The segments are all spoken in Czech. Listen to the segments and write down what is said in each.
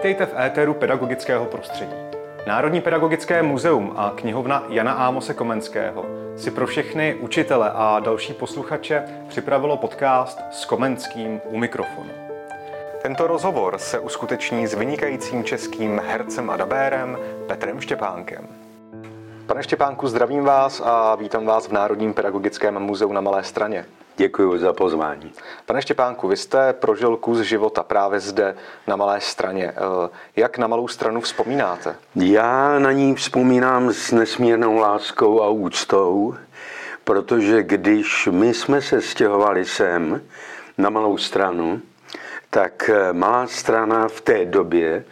Vítejte v éteru pedagogického prostředí. Národní pedagogické muzeum a knihovna Jana Ámose Komenského si pro všechny učitele a další posluchače připravilo podcast s Komenským u mikrofonu. Tento rozhovor se uskuteční s vynikajícím českým hercem a dabérem Petrem Štěpánkem. Pane Štěpánku, zdravím vás a vítám vás v Národním pedagogickém muzeu na Malé straně. Děkuji za pozvání. Pane Štěpánku, vy jste prožil kus života právě zde na Malé straně. Eh, jak na Malou stranu vzpomínáte? Já na ní vzpomínám s nesmírnou láskou a úctou, protože když my jsme se stěhovali sem na Malou stranu, tak eh, Malá strana v té době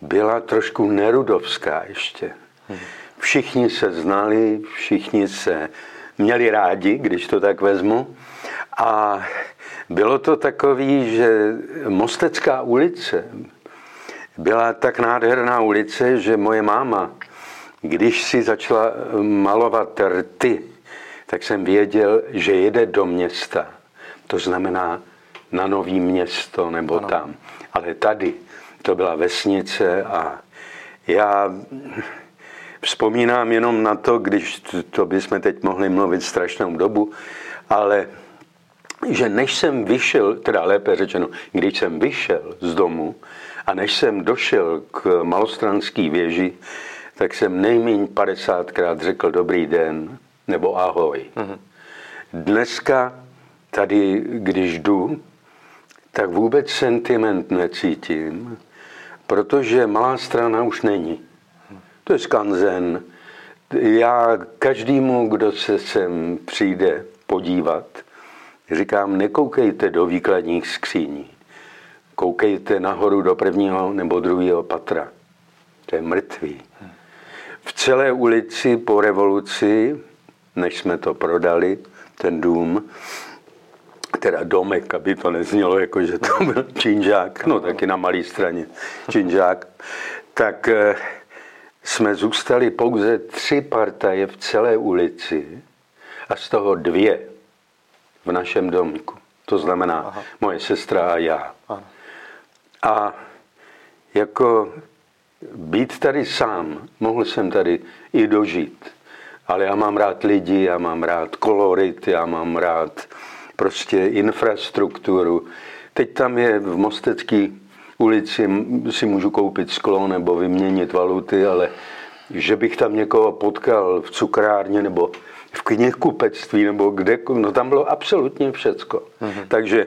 byla trošku nerudovská ještě. Všichni se znali, všichni se měli rádi, když to tak vezmu. A bylo to takový, že Mostecká ulice byla tak nádherná ulice, že moje máma, když si začala malovat rty, tak jsem věděl, že jede do města. To znamená na Nový město nebo ano. tam. Ale tady to byla vesnice a já vzpomínám jenom na to, když to bychom teď mohli mluvit strašnou dobu, ale že než jsem vyšel, teda lépe řečeno, když jsem vyšel z domu a než jsem došel k malostranské věži, tak jsem nejméně 50krát řekl dobrý den nebo ahoj. Mm-hmm. Dneska tady, když jdu, tak vůbec sentiment necítím, protože malá strana už není. To je skanzen. Já každému, kdo se sem přijde podívat, Říkám, nekoukejte do výkladních skříní. Koukejte nahoru do prvního nebo druhého patra. To je mrtvý. V celé ulici po revoluci, než jsme to prodali, ten dům, teda domek, aby to neznělo jako, že to byl činžák, no taky na malé straně činžák, tak eh, jsme zůstali pouze tři partaje v celé ulici a z toho dvě v našem domku. To znamená Aha. moje sestra a já. Aha. A jako být tady sám, mohl jsem tady i dožít. Ale já mám rád lidi, já mám rád kolorit, já mám rád prostě infrastrukturu. Teď tam je v Mostecké ulici, si můžu koupit sklo nebo vyměnit valuty, ale že bych tam někoho potkal v cukrárně nebo v knihkupectví nebo kde, no tam bylo absolutně všecko. Mm-hmm. Takže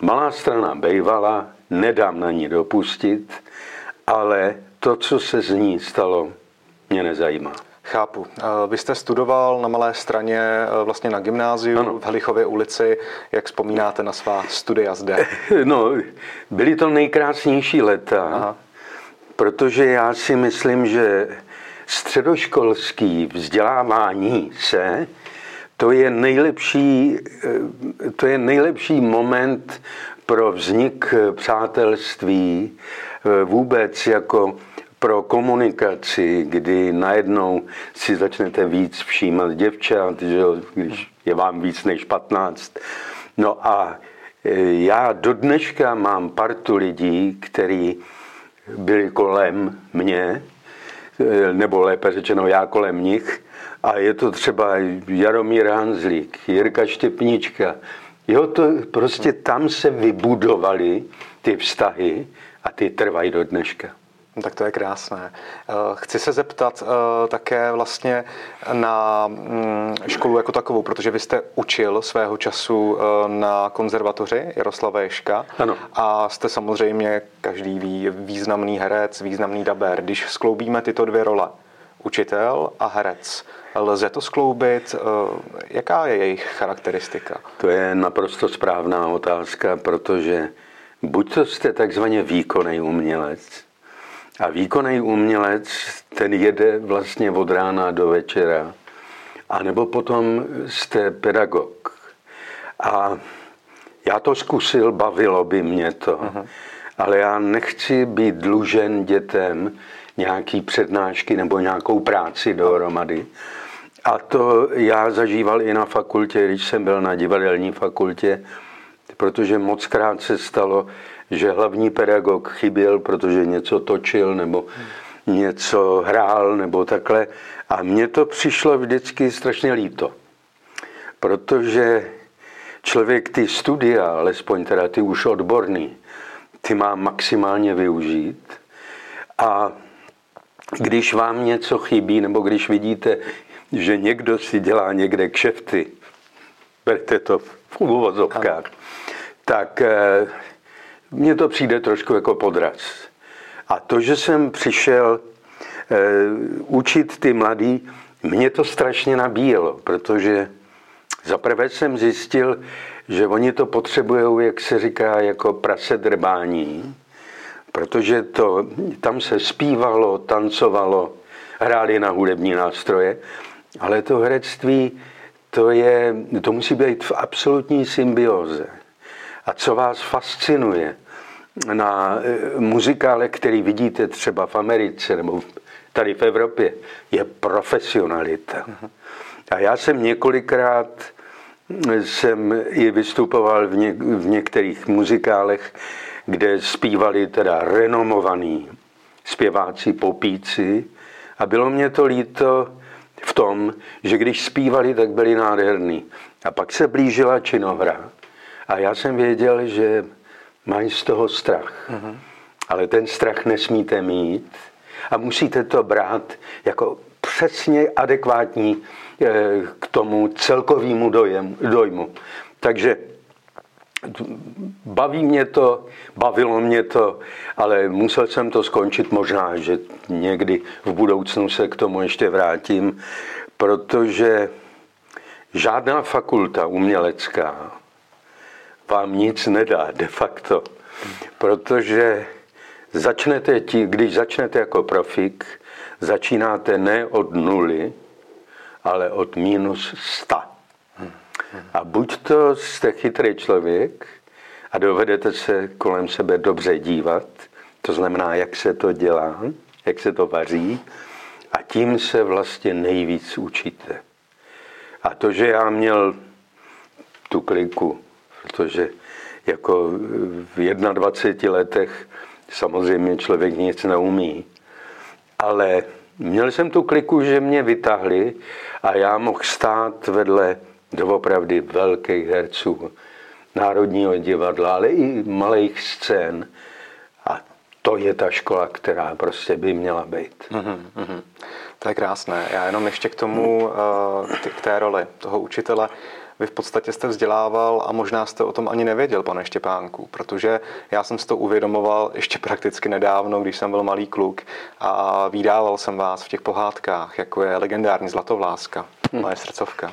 malá strana bejvala, nedám na ní dopustit, ale to, co se z ní stalo, mě nezajímá. Chápu. Vy jste studoval na Malé straně vlastně na gymnáziu ano. v Helichově ulici. Jak vzpomínáte na svá studia zde? No, byly to nejkrásnější leta, Aha. protože já si myslím, že středoškolský vzdělávání se, to je nejlepší, eh, to je nejlepší moment pro vznik přátelství eh, vůbec jako pro komunikaci, kdy najednou si začnete víc všímat děvčat, že když je vám víc než 15. No a eh, já do dneška mám partu lidí, kteří byli kolem mě, Eh, nebo lépe řečeno já kolem nich. A je to třeba Jaromír Hanzlík, Jirka Štěpnička. Jo, to prostě tam se vybudovaly ty vztahy a ty trvají do dneška. No, tak to je krásné. Eh, chci se zeptat eh, také vlastně na mm, školu jako takovou, protože vy jste učil svého času eh, na konzervatoři Jaroslava Ješka ano. a jste samozřejmě, každý ví, významný herec, významný daber. Když skloubíme tyto dvě role, učitel a herec, lze to skloubit? Jaká je jejich charakteristika? To je naprosto správná otázka, protože buď to jste takzvaně výkonný umělec, a výkonný umělec, ten jede vlastně od rána do večera. A nebo potom jste pedagog. A já to zkusil, bavilo by mě to. Uh-huh. Ale já nechci být dlužen dětem nějaký přednášky nebo nějakou práci dohromady. A to já zažíval i na fakultě, když jsem byl na divadelní fakultě, protože moc krát se stalo, že hlavní pedagog chyběl, protože něco točil nebo něco hrál nebo takhle. A mně to přišlo vždycky strašně líto, protože člověk ty studia, alespoň teda ty už odborný, ty má maximálně využít. A když vám něco chybí, nebo když vidíte, že někdo si dělá někde kšefty, berte to v uvozovkách, tak eh, mně to přijde trošku jako podraz. A to, že jsem přišel eh, učit ty mladý, mě to strašně nabíjelo, protože zaprvé jsem zjistil, že oni to potřebují, jak se říká, jako prase drbání, protože to, tam se zpívalo, tancovalo, hráli na hudební nástroje, ale to herectví, to, je, to musí být v absolutní symbioze. A co vás fascinuje na eh, muzikále, který vidíte třeba v Americe nebo tady v Evropě, je profesionalita. A já jsem několikrát jsem i vystupoval v, něk, v některých muzikálech, kde zpívali teda renomovaní zpěváci, popíci a bylo mě to líto v tom, že když zpívali, tak byli nádherní. A pak se blížila činohra a já jsem věděl, že mají z toho strach. Mm-hmm. Ale ten strach nesmíte mít a musíte to brát jako přesně adekvátní eh, k tomu celkovému dojmu. Takže baví mě to, bavilo mě to, ale musel jsem to skončit možná, že někdy v budoucnu se k tomu ještě vrátím, protože žádná fakulta umělecká vám nic nedá de facto, protože začnete, když začnete jako profik, začínáte ne od nuly, ale od minus sta. A buď to jste chytrý člověk a dovedete se kolem sebe dobře dívat, to znamená, jak se to dělá, jak se to vaří, a tím se vlastně nejvíc učíte. A to, že já měl tu kliku, protože jako v 21 letech samozřejmě člověk nic neumí, ale měl jsem tu kliku, že mě vytahli a já mohl stát vedle doopravdy velkých herců Národního divadla, ale i malých scén. A to je ta škola, která prostě by měla být. Mm-hmm. To je krásné. Já jenom ještě k tomu, eh, k té roli toho učitele. Vy v podstatě jste vzdělával a možná jste o tom ani nevěděl, pane Štěpánku, protože já jsem si to uvědomoval ještě prakticky nedávno, když jsem byl malý kluk a vydával jsem vás v těch pohádkách, jako je legendární Zlatovláska, hmm. moje srdcovka.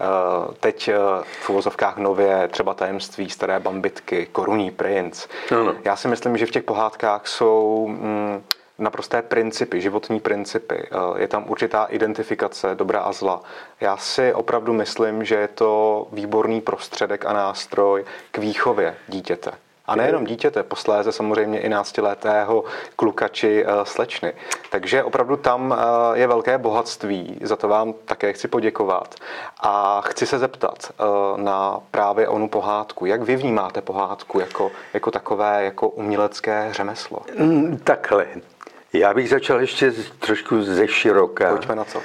Eh, teď eh, v uvozovkách nově třeba tajemství, staré bambitky, korunní princ. Ano. Já si myslím, že v těch pohádkách jsou mm, naprosté principy, životní principy. Eh, je tam určitá identifikace dobra a zla. Já si opravdu myslím, že je to výborný prostředek a nástroj k výchově dítěte. A nejenom dítěte, posléze samozřejmě i náctiletého kluka či uh, slečny. Takže opravdu tam uh, je velké bohatství, za to vám také chci poděkovat. A chci se zeptat na právě onu pohádku. Jak vy vnímáte pohádku jako, jako takové, jako umělecké řemeslo? Mm, takhle. Já bych začal ještě trošku ze široka. Pojďme na co.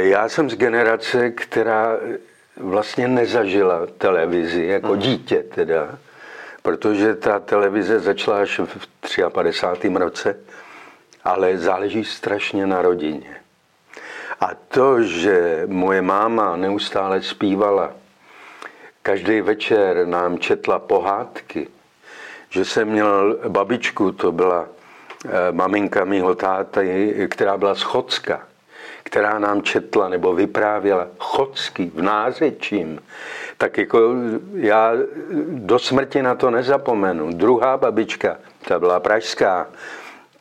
Já jsem z generace, která vlastně nezažila televizi jako mm. dítě teda, protože ta televize začala až v 53. roce, ale záleží strašně na rodině. A to, že moje máma neustále zpívala, každý večer nám četla pohádky, že jsem měl babičku, to byla Eh, maminka mýho táty, která byla z Chocka, která nám četla nebo vyprávěla chocky v nářečím, tak jako já do smrti na to nezapomenu. Druhá babička, ta byla pražská,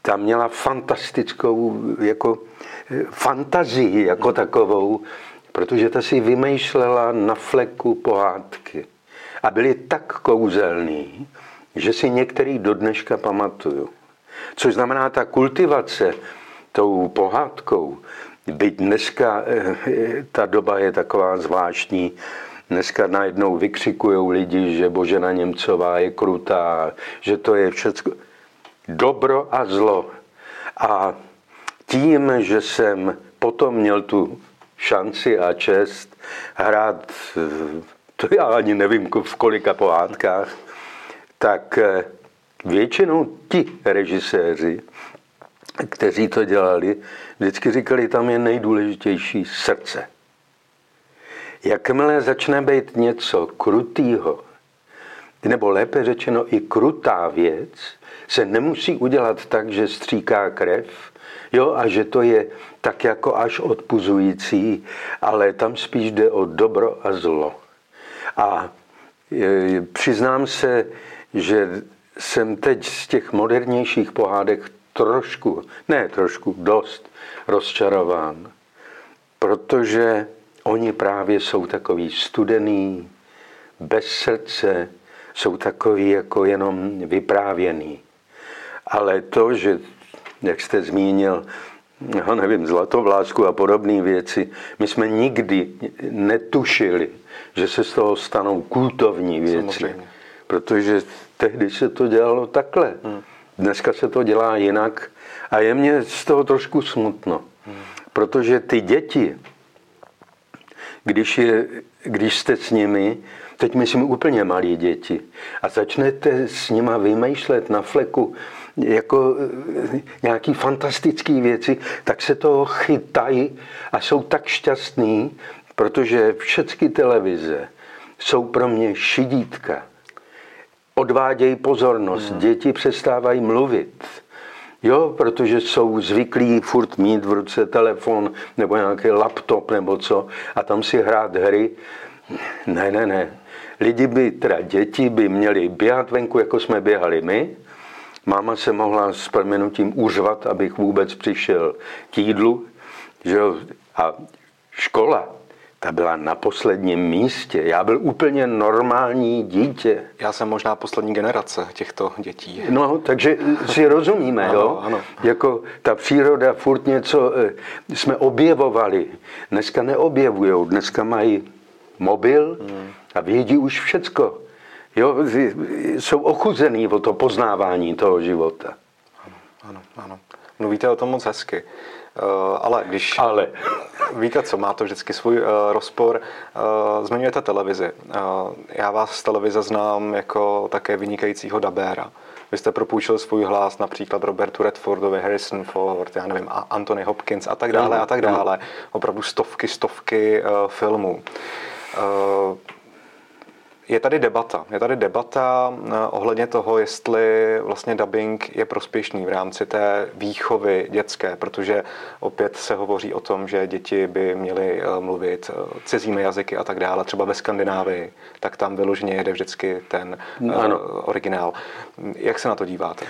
ta měla fantastickou jako eh, fantazii jako takovou, protože ta si vymýšlela na fleku pohádky. A byly tak kouzelný, že si některý do dneška pamatuju. Což znamená ta kultivace tou pohádkou, byť dneska eh, ta doba je taková zvláštní, Dneska najednou vykřikují lidi, že Božena Němcová je krutá, že to je všechno dobro a zlo. A tím, že jsem potom měl tu šanci a čest hrát, to já ani nevím v kolika pohádkách, tak eh, většinou ti režiséři, kteří to dělali, vždycky říkali, tam je nejdůležitější srdce. Jakmile začne být něco krutýho, nebo lépe řečeno i krutá věc, se nemusí udělat tak, že stříká krev, jo, a že to je tak jako až odpuzující, ale tam spíš jde o dobro a zlo. A e, přiznám se, že jsem teď z těch modernějších pohádek trošku, ne trošku, dost rozčarován, protože oni právě jsou takový studený, bez srdce, jsou takový jako jenom vyprávěný. Ale to, že, jak jste zmínil, já nevím, zlatovlásku a podobné věci, my jsme nikdy netušili, že se z toho stanou kultovní věci. Samozřejmě. Protože tehdy se to dělalo takhle. Hmm. Dneska se to dělá jinak a je mně z toho trošku smutno. Hmm. Protože ty děti, když, je, když jste s nimi, teď myslím úplně malí děti, a začnete s nima vymýšlet na fleku jako eh, nějaký fantastický věci, tak se toho chytají a jsou tak šťastní, protože všechny televize jsou pro mě šidítka. Odvádějí pozornost, hmm. děti přestávají mluvit. Jo, protože jsou zvyklí furt mít v ruce telefon nebo nějaký laptop nebo co a tam si hrát hry. Ne, ne, ne. Lidi by, teda děti by měli běhat venku, jako jsme běhali my. Máma se mohla s proměnutím užvat, abych vůbec přišel k jídlu. Že jo? A škola, ta byla na posledním místě. Já byl úplně normální dítě. Já jsem možná poslední generace těchto dětí. No, takže si rozumíme, ano, jo? Ano. Jako ta příroda furt něco eh, jsme objevovali. Dneska neobjevujou, dneska mají mobil a vědí už všecko. Jo, jsou ochuzený o to poznávání toho života. Ano, ano, ano. Mluvíte o tom moc hezky. Uh, ale když... Ale. Víte co, má to vždycky svůj uh, rozpor. Uh, zmiňujete televizi. Uh, já vás z televize znám jako také vynikajícího dabéra. Vy jste propůjčil svůj hlas například Robertu Redfordovi, Harrison Ford, já nevím, Anthony Hopkins a tak dále a tak dále. Opravdu stovky, stovky uh, filmů. Uh, je tady debata. Je tady debata eh, ohledně toho, jestli vlastně dubbing je prospěšný v rámci té výchovy dětské, protože opět se hovoří o tom, že děti by měly eh, mluvit eh, cizími jazyky a tak dále. Třeba ve Skandinávii, tak tam vyloženě jede vždycky ten ano. originál. Jak se na to díváte?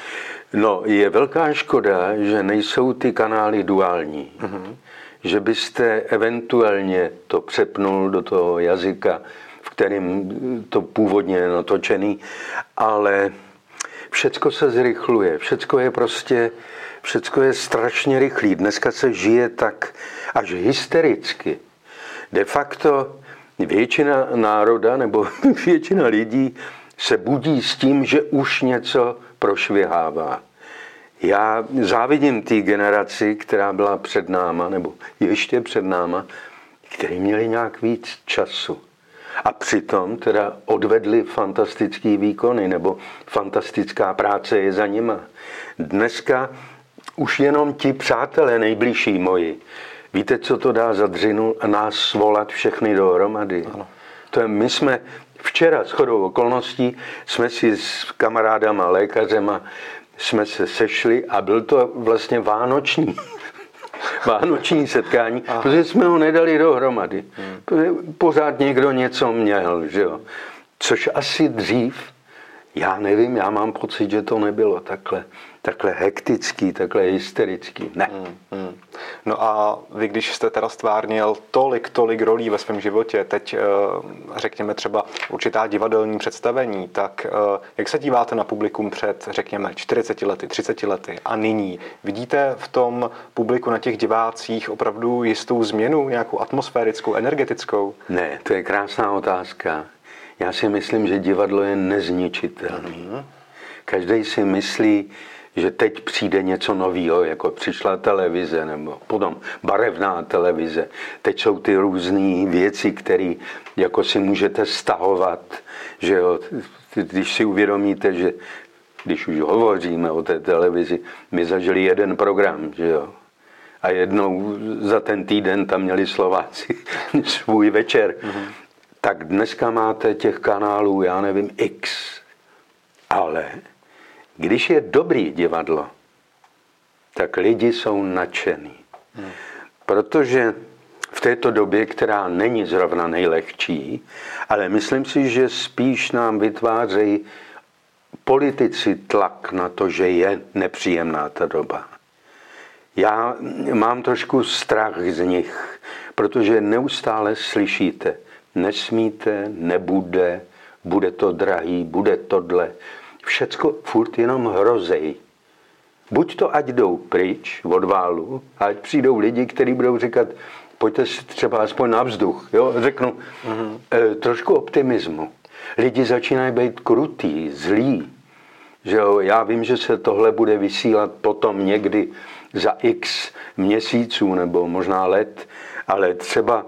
No, je velká škoda, že nejsou ty kanály duální. Mm-hmm. Že byste eventuálně to přepnul do toho jazyka kterým to původně je natočený, ale všecko se zrychluje, všecko je prostě, všecko je strašně rychlý. Dneska se žije tak až hystericky. De facto většina národa nebo většina lidí se budí s tím, že už něco prošvihává. Já závidím té generaci, která byla před náma, nebo ještě před náma, který měli nějak víc času a přitom teda odvedli fantastický výkony nebo fantastická práce je za nima. Dneska už jenom ti přátelé nejbližší moji, víte, co to dá za dřinu a nás svolat všechny dohromady? Ano. To je, my jsme včera s chodou okolností jsme si s kamarádama, lékařema jsme se sešli a byl to vlastně vánoční vánoční setkání, Aha. protože jsme ho nedali dohromady. Hmm. Pořád někdo něco měl, že jo. Což asi dřív Já nevím, já mám pocit, že to nebylo takhle, takhle hektický, takhle hysterický. Ne. Hmm, hmm. No a vy, když jste teda stvárnil tolik, tolik rolí ve svém životě, teď eh, řekněme třeba určitá divadelní představení, tak eh, jak se díváte na publikum před, řekněme, 40 lety, 30 lety a nyní? Vidíte v tom publiku na těch divácích opravdu jistou změnu, nějakou atmosférickou, energetickou? Ne, to je krásná otázka. Já si myslím, že divadlo je nezničitelné. Mm-hmm. Každý si myslí, že teď přijde něco nového, jako přišla televize nebo potom barevná televize. Teď jsou ty různé věci, které jako si můžete stahovat, že jo, když si uvědomíte, že když už hovoříme o té televizi, my zažili jeden program, že jo, a jednou za ten týden tam měli Slováci svůj večer. Mm-hmm. Tak dneska máte těch kanálů, já nevím, x. Ale když je dobrý divadlo, tak lidi jsou nadšený. Hmm. Protože v této době, která není zrovna nejlehčí, ale myslím si, že spíš nám vytvářejí politici tlak na to, že je nepříjemná ta doba. Já mám trošku strach z nich, protože neustále slyšíte, nesmíte, nebude, bude to drahý, bude tohle všecko furt jenom hrozej. Buď to ať jdou pryč od válu, ať přijdou lidi, kteří budou říkat, pojďte si třeba aspoň na vzduch, jo, řeknu, mm-hmm. e, trošku optimismu. Lidi začínají být krutý, zlí. Že jo, já vím, že se tohle bude vysílat potom někdy za x měsíců nebo možná let, ale třeba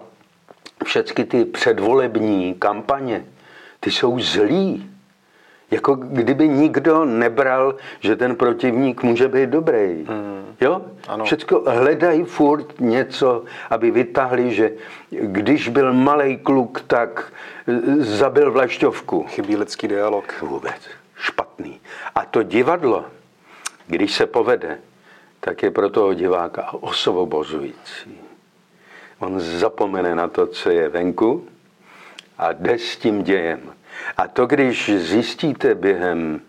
všechny ty předvolební kampaně, ty jsou zlí. Jako kdyby nikdo nebral, že ten protivník může být dobrý. Hmm. Jo? Ano. Všecko hledají furt něco, aby vytáhli, že když byl malý kluk, tak zabil vlašťovku. Chybí lidský dialog. Vůbec. Špatný. A to divadlo, když se povede, tak je pro toho diváka osvobozující. On zapomene na to, co je venku a jde s tím dějem. A to, když zjistíte během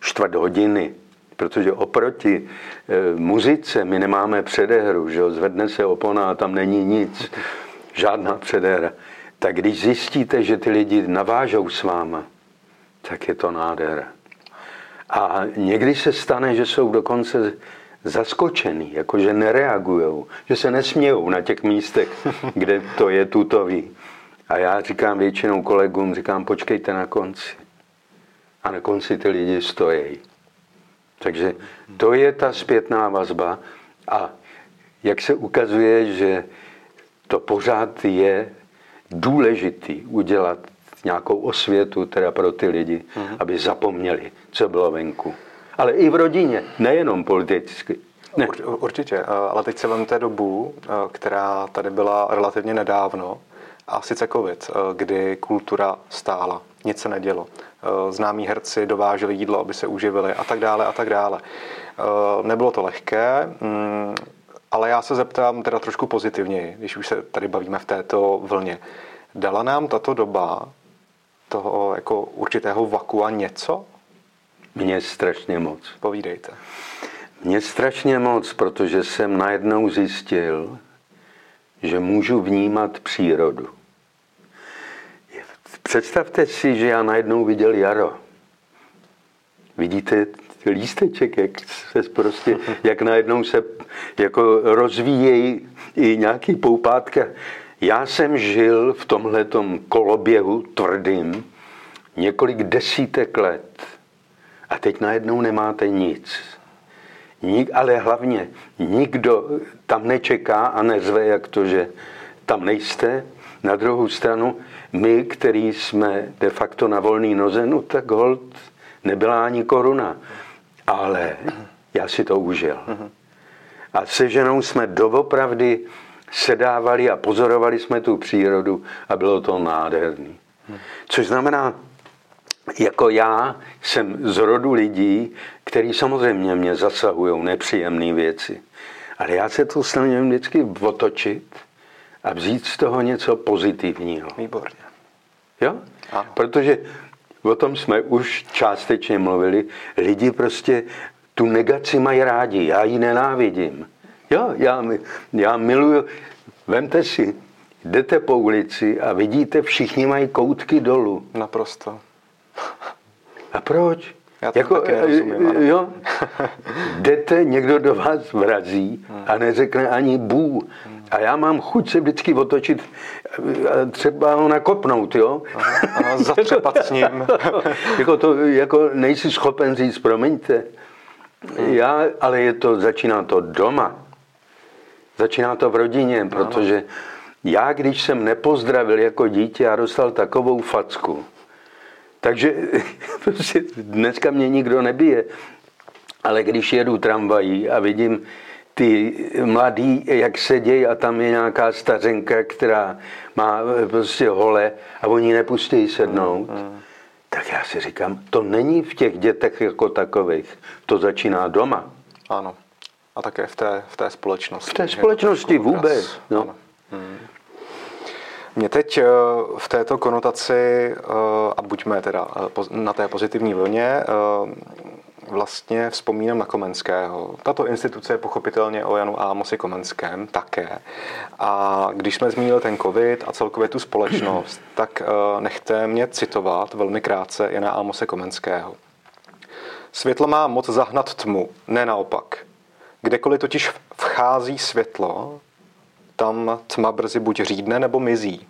čtvrt hodiny, protože oproti e, muzice my nemáme předehru, že zvedne se opona a tam není nic, žádná předehra. Tak když zjistíte, že ty lidi navážou s váma, tak je to nádhera. A někdy se stane, že jsou dokonce zaskočený, jakože nereagují, že se nesmějou na těch místech, kde to je tutový. A já říkám většinou kolegům, říkám, počkejte na konci. A na konci ty lidi stojí. Takže to je ta zpětná vazba. A jak se ukazuje, že to pořád je důležitý udělat nějakou osvětu teda pro ty lidi, mm-hmm. aby zapomněli, co bylo venku. Ale i v rodině, nejenom politicky. Ne. Určitě, ale teď se vemte dobu, která tady byla relativně nedávno, a sice covid, eh, kdy kultura stála, nic se nedělo. Eh, známí herci dováželi jídlo, aby se uživili a tak dále a tak dále. Eh, nebylo to lehké, mm, ale já se zeptám teda trošku pozitivněji, když už se tady bavíme v této vlně. Dala nám tato doba toho jako určitého vakua něco? Mně strašně moc. Povídejte. Mně strašně moc, protože jsem najednou zjistil, že můžu vnímat přírodu. Představte si, že já najednou viděl jaro. Vidíte lísteček, jak se prostě, jak najednou se jako rozvíjejí i nějaký poupátka. Já jsem žil v tomhletom koloběhu tvrdým několik desítek let a teď najednou nemáte nic. Nik, ale hlavně nikdo tam nečeká a nezve, jak to, že tam nejste. Na druhou stranu, my, který jsme de facto na volný noze, no tak hold nebyla ani koruna. Ale já si to užil. A se ženou jsme doopravdy sedávali a pozorovali jsme tu přírodu a bylo to nádherný. Což znamená, jako já jsem z rodu lidí, který samozřejmě mě zasahují nepříjemné věci. Ale já se to snažím vždycky otočit a vzít z toho něco pozitivního. Výborně. Jo? Ano. Protože o tom jsme už částečně mluvili, lidi prostě tu negaci mají rádi, já ji nenávidím. Jo, já, já miluju, vemte si, jdete po ulici a vidíte, všichni mají koutky dolů. Naprosto. A proč? Já to jako, taky nerozumím, ano. jo, jdete, někdo do vás vrazí a neřekne ani bů. A já mám chuť se vždycky otočit, třeba ho nakopnout, jo? Aha, aha zatřepat s ním. jako to, jako nejsi schopen říct, promiňte. Já, ale je to, začíná to doma. Začíná to v rodině, protože já, když jsem nepozdravil jako dítě a dostal takovou facku, takže prostě dneska mě nikdo nebije. Ale když jedu tramvají a vidím ty mladý, jak sedějí a tam je nějaká stařenka, která má prostě hole a oni nepustí sednout, mm, mm. tak já si říkám, to není v těch dětech jako takových. To začíná doma. Ano. A také v té, v té společnosti. V té společnosti vůbec. No. Hmm. Mě teď eh, v této konotaci, eh, a buďme teda eh, na té pozitivní vlně, vlastně vzpomínám na Komenského. Tato instituce je pochopitelně o Janu Ámosi Komenském také. A když jsme zmínili ten covid a celkově tu společnost, tak nechte mě citovat velmi krátce Jana Ámose Komenského. Světlo má moc zahnat tmu, ne naopak. Kdekoliv totiž vchází světlo, tam tma brzy buď řídne nebo mizí.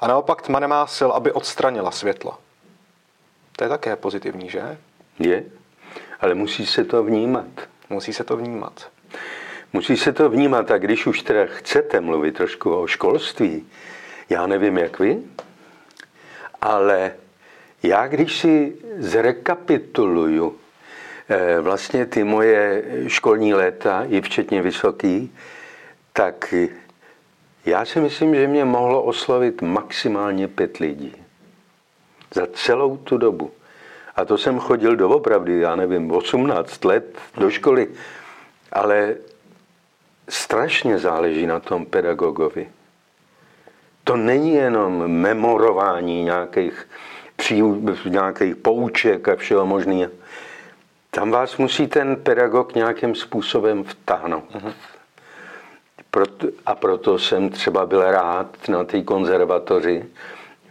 A naopak tma nemá sil, aby odstranila světlo. To je také pozitivní, že? Je, ale musí se to vnímat. Musí se to vnímat. Musí se to vnímat a když už teda chcete mluvit trošku o školství, já nevím jak vy, ale já když si zrekapituluju eh, vlastně ty moje školní léta, i včetně vysoký, tak já si myslím, že mě mohlo oslovit maximálně pět lidí. Za celou tu dobu. A to jsem chodil doopravdy, já nevím, 18 let do školy. Ale strašně záleží na tom pedagogovi. To není jenom memorování nějakých, nějakých pouček a všeho možného. Tam vás musí ten pedagog nějakým způsobem vtáhnout. Uh-huh. Proto, a proto jsem třeba byl rád na té konzervatoři,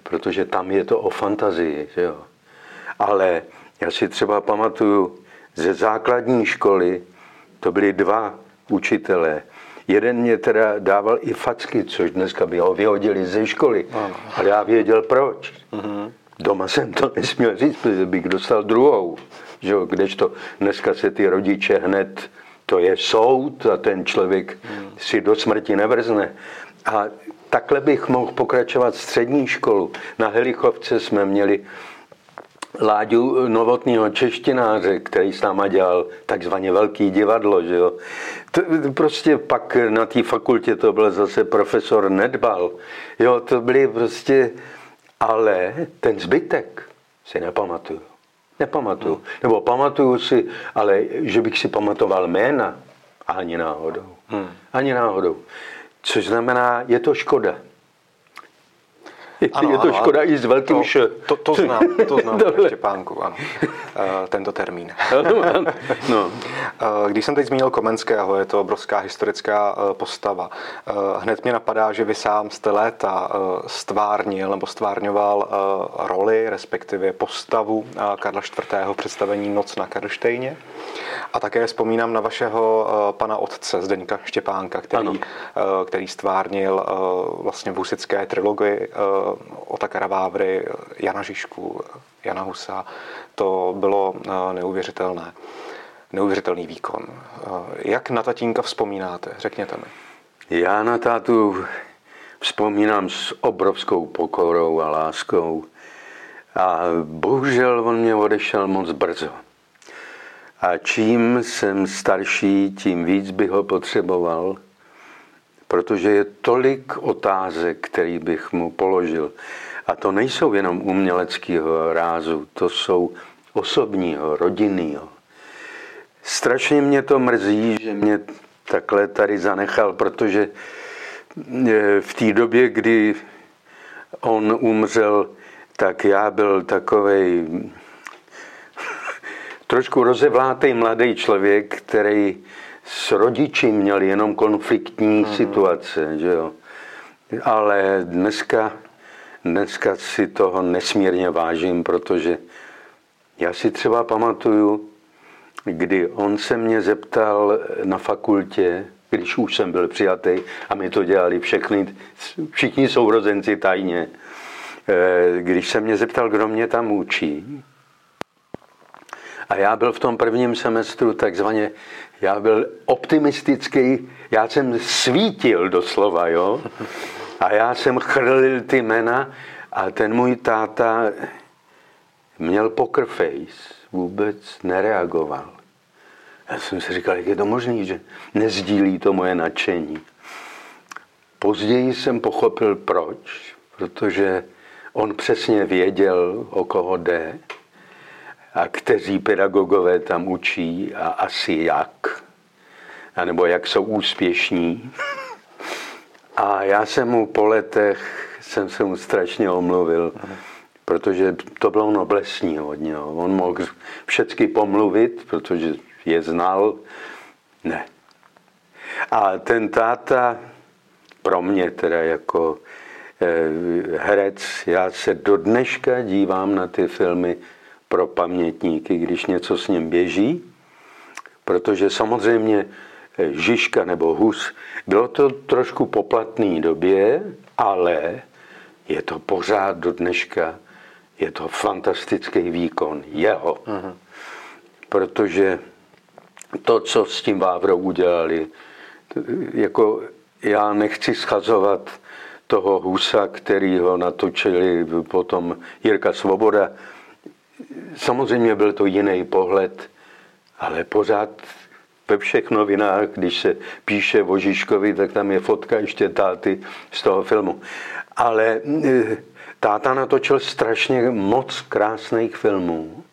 protože tam je to o fantazii. Že jo? Ale já si třeba pamatuju, ze základní školy to byli dva učitelé. Jeden mě teda dával i facky, což dneska by ho vyhodili ze školy. Ano. Ale já věděl proč. Uh-huh. Doma jsem to nesměl říct, protože bych dostal druhou. Že jo? Kdežto dneska se ty rodiče hned to je soud a ten člověk si do smrti nevrzne. A takhle bych mohl pokračovat střední školu. Na Helichovce jsme měli Láďu novotního češtináře, který s náma dělal takzvaně velký divadlo. Že jo. To, prostě pak na té fakultě to byl zase profesor Nedbal. Jo, to byly prostě... Ale ten zbytek si nepamatuju. Nepamatuju. Hmm. Nebo pamatuju si, ale že bych si pamatoval jména, ani náhodou. Hmm. Ani náhodou. Což znamená, je to škoda. Ano, je to škoda i s velkým to, to, to znám, to znám Štěpánku, ano. Uh, tento termín. no. uh, když jsem teď zmínil Komenského, je to obrovská historická uh, postava. Hned mě napadá, že vy sám jste léta stvárnil nebo stvárňoval roli, respektive postavu Karla IV. v představení Noc na Karlštejně. A také vzpomínám na vašeho pana otce Zdeňka Štěpánka, který, který stvárnil vlastně v husické trilogii Otakara Vávry, Jana Žižku, Jana Husa. To bylo uh, neuvěřitelné. Neuvěřitelný výkon. Uh, jak na tatínka vzpomínáte? Řekněte mi. Já na tátu vzpomínám s obrovskou pokorou a láskou. A bohužel on mě odešel moc brzo. A čím jsem starší, tím víc bych ho potřeboval, protože je tolik otázek, který bych mu položil. A to nejsou jenom uměleckého rázu, to jsou osobního, rodinného. Strašně mě to mrzí, že mě takhle tady zanechal, protože e, v té době, kdy on umřel, tak já byl takový trošku rozevlátý mladý člověk, který s rodiči měl jenom konfliktní mm. situace, že jo. Ale dneska, dneska si toho nesmírně vážím, protože já si třeba pamatuju, kdy on se mě zeptal na fakultě, když už jsem byl přijatý a my to dělali všechny, všichni sourozenci tajně, eh, když se mě zeptal, kdo mě tam učí, a já byl v tom prvním semestru takzvaně, já byl optimistický, já jsem svítil doslova, jo. A já jsem chrlil ty jména a ten můj táta měl poker face, vůbec nereagoval. Já jsem si říkal, jak je to možné, že nezdílí to moje nadšení. Později jsem pochopil proč, protože on přesně věděl, o koho jde a kteří pedagogové tam učí a asi jak, a nebo jak jsou úspěšní. A já jsem mu po letech, jsem se mu strašně omluvil, protože to bylo noblesní od něho. On mohl všechny pomluvit, protože je znal. Ne. A ten táta, pro mě teda jako eh, herec, já se do dneška dívám na ty filmy pro pamětníky, když něco s ním běží, protože samozřejmě eh, Žižka nebo Hus, bylo to trošku poplatný době, ale je to pořád do dneška, je to fantastický výkon jeho. Uh-huh. Protože to, co s tím Vávrou udělali, jako já nechci schazovat toho Husa, který ho natočili potom Jirka Svoboda, Samozřejmě byl to jiný pohled, ale pořád ve všech novinách, když se píše o Žižkovi, tak tam je fotka ještě táty z toho filmu. Ale e, táta natočil strašně moc krásných filmů,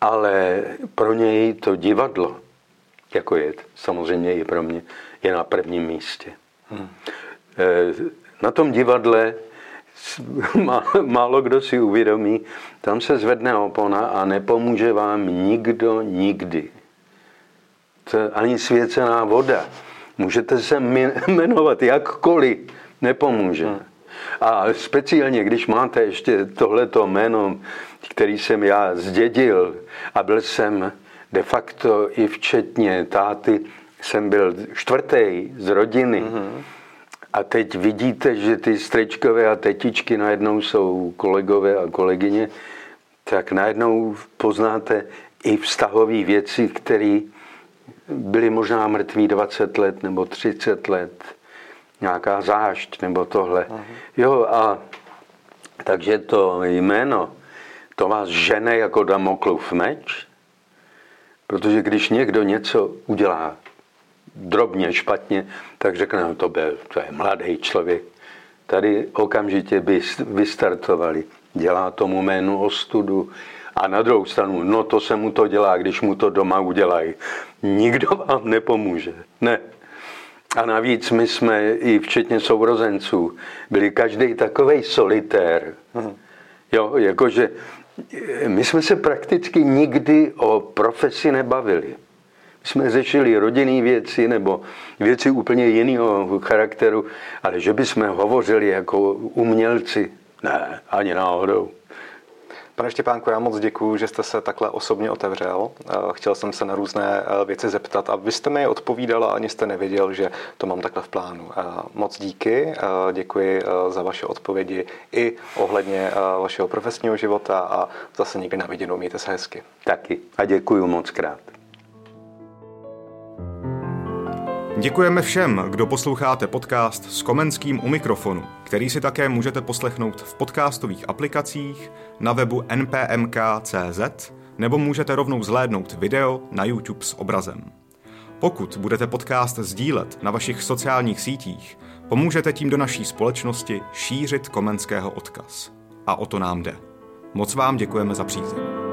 ale pro něj to divadlo, jako je samozřejmě i pro mě, je na prvním místě. Hmm. Na tom divadle málo kdo si uvědomí, tam se zvedne opona a nepomůže vám nikdo nikdy. To je ani svěcená voda. Můžete se jmenovat jakkoliv, nepomůže. Hmm. A speciálně, když máte ještě tohleto jméno, který jsem já zdědil a byl jsem de facto i včetně táty, jsem byl čtvrtý z rodiny, mm-hmm a teď vidíte, že ty strečkové a tetičky najednou jsou kolegové a kolegyně, tak najednou poznáte i vztahové věci, které byly možná mrtví 20 let nebo 30 let. Nějaká zášť nebo tohle. Aha. Jo a takže to jméno, to vás žene jako Damoklův meč, protože když někdo něco udělá drobně špatně, tak řekne, no to, byl, to je mladý člověk. Tady okamžitě by vystartovali. Dělá tomu jménu ostudu. A na druhou stranu, no to se mu to dělá, když mu to doma udělají. Nikdo vám nepomůže. Ne. A navíc my jsme i včetně sourozenců byli každý takový solitér. Jo, jakože my jsme se prakticky nikdy o profesi nebavili jsme řešili rodinné věci nebo věci úplně jiného charakteru, ale že bychom hovořili jako umělci, ne, ani náhodou. Pane Štěpánku, já moc děkuji, že jste se takhle osobně otevřel. Eh, chtěl jsem se na různé eh, věci zeptat a vy jste mi odpovídala, ani jste nevěděl, že to mám takhle v plánu. Eh, moc díky, děkuji za vaše odpovědi i ohledně vašeho profesního života a zase někdy na viděnou. Mějte se hezky. Taky a děkuji moc krát. Děkujeme všem, kdo posloucháte podcast s Komenským u mikrofonu, který si také můžete poslechnout v podcastových aplikacích, na webu npmk.cz nebo můžete rovnou zhlédnout video na YouTube s obrazem. Pokud budete podcast sdílet na vašich sociálních sítích, pomůžete tím do naší společnosti šířit komenského odkaz. A o to nám jde. Moc vám děkujeme za přízeň.